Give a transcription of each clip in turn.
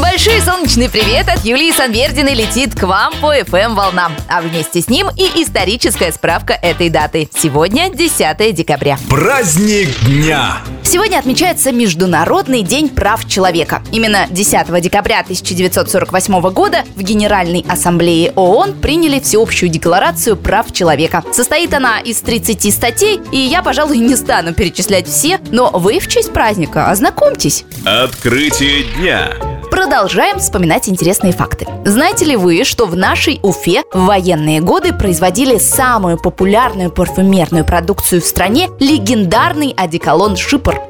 Большой солнечный привет от Юлии Санвердиной летит к вам по FM волнам. А вместе с ним и историческая справка этой даты. Сегодня 10 декабря. Праздник дня! Сегодня отмечается Международный день прав человека. Именно 10 декабря 1948 года в Генеральной Ассамблее ООН приняли всеобщую декларацию прав человека. Состоит она из 30 статей, и я, пожалуй, не стану перечислять все, но вы в честь праздника ознакомьтесь. Открытие дня. Продолжаем вспоминать интересные факты. Знаете ли вы, что в нашей Уфе в военные годы производили самую популярную парфюмерную продукцию в стране – легендарный одеколон «Шипр».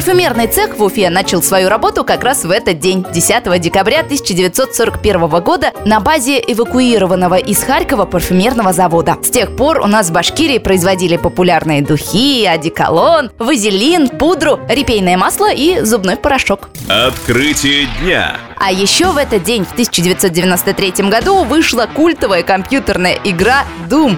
Парфюмерный цех в Уфе начал свою работу как раз в этот день, 10 декабря 1941 года, на базе эвакуированного из Харькова парфюмерного завода. С тех пор у нас в Башкирии производили популярные духи, одеколон, вазелин, пудру, репейное масло и зубной порошок. Открытие дня. А еще в этот день, в 1993 году, вышла культовая компьютерная игра Doom.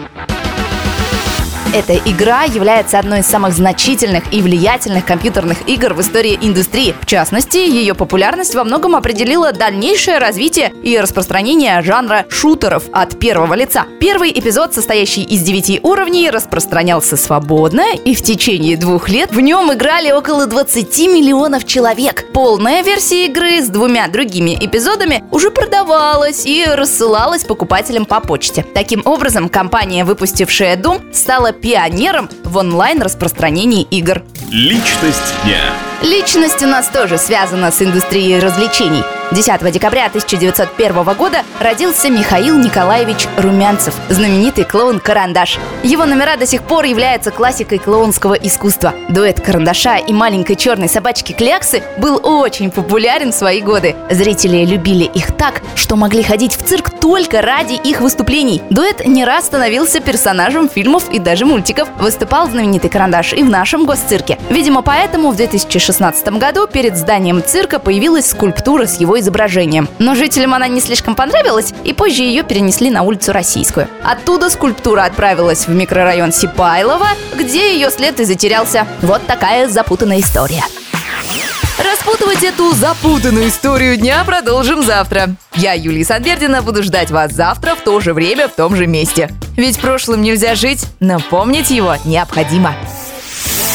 Эта игра является одной из самых значительных и влиятельных компьютерных игр в истории индустрии. В частности, ее популярность во многом определила дальнейшее развитие и распространение жанра шутеров от первого лица. Первый эпизод, состоящий из девяти уровней, распространялся свободно, и в течение двух лет в нем играли около 20 миллионов человек. Полная версия игры с двумя другими эпизодами уже продавалась и рассылалась покупателям по почте. Таким образом, компания, выпустившая Doom, стала пионером в онлайн-распространении игр. Личность дня. Личность у нас тоже связана с индустрией развлечений. 10 декабря 1901 года родился Михаил Николаевич Румянцев, знаменитый клоун «Карандаш». Его номера до сих пор являются классикой клоунского искусства. Дуэт «Карандаша» и маленькой черной собачки Кляксы был очень популярен в свои годы. Зрители любили их так, что могли ходить в цирк только ради их выступлений. Дуэт не раз становился персонажем фильмов и даже мультиков. Выступал знаменитый «Карандаш» и в нашем госцирке. Видимо, поэтому в 2016 году перед зданием цирка появилась скульптура с его изображением. Но жителям она не слишком понравилась, и позже ее перенесли на улицу Российскую. Оттуда скульптура отправилась в микрорайон Сипайлово, где ее след и затерялся. Вот такая запутанная история. Распутывать эту запутанную историю дня продолжим завтра. Я, Юлия Санвердина, буду ждать вас завтра в то же время, в том же месте. Ведь прошлым нельзя жить, но помнить его необходимо.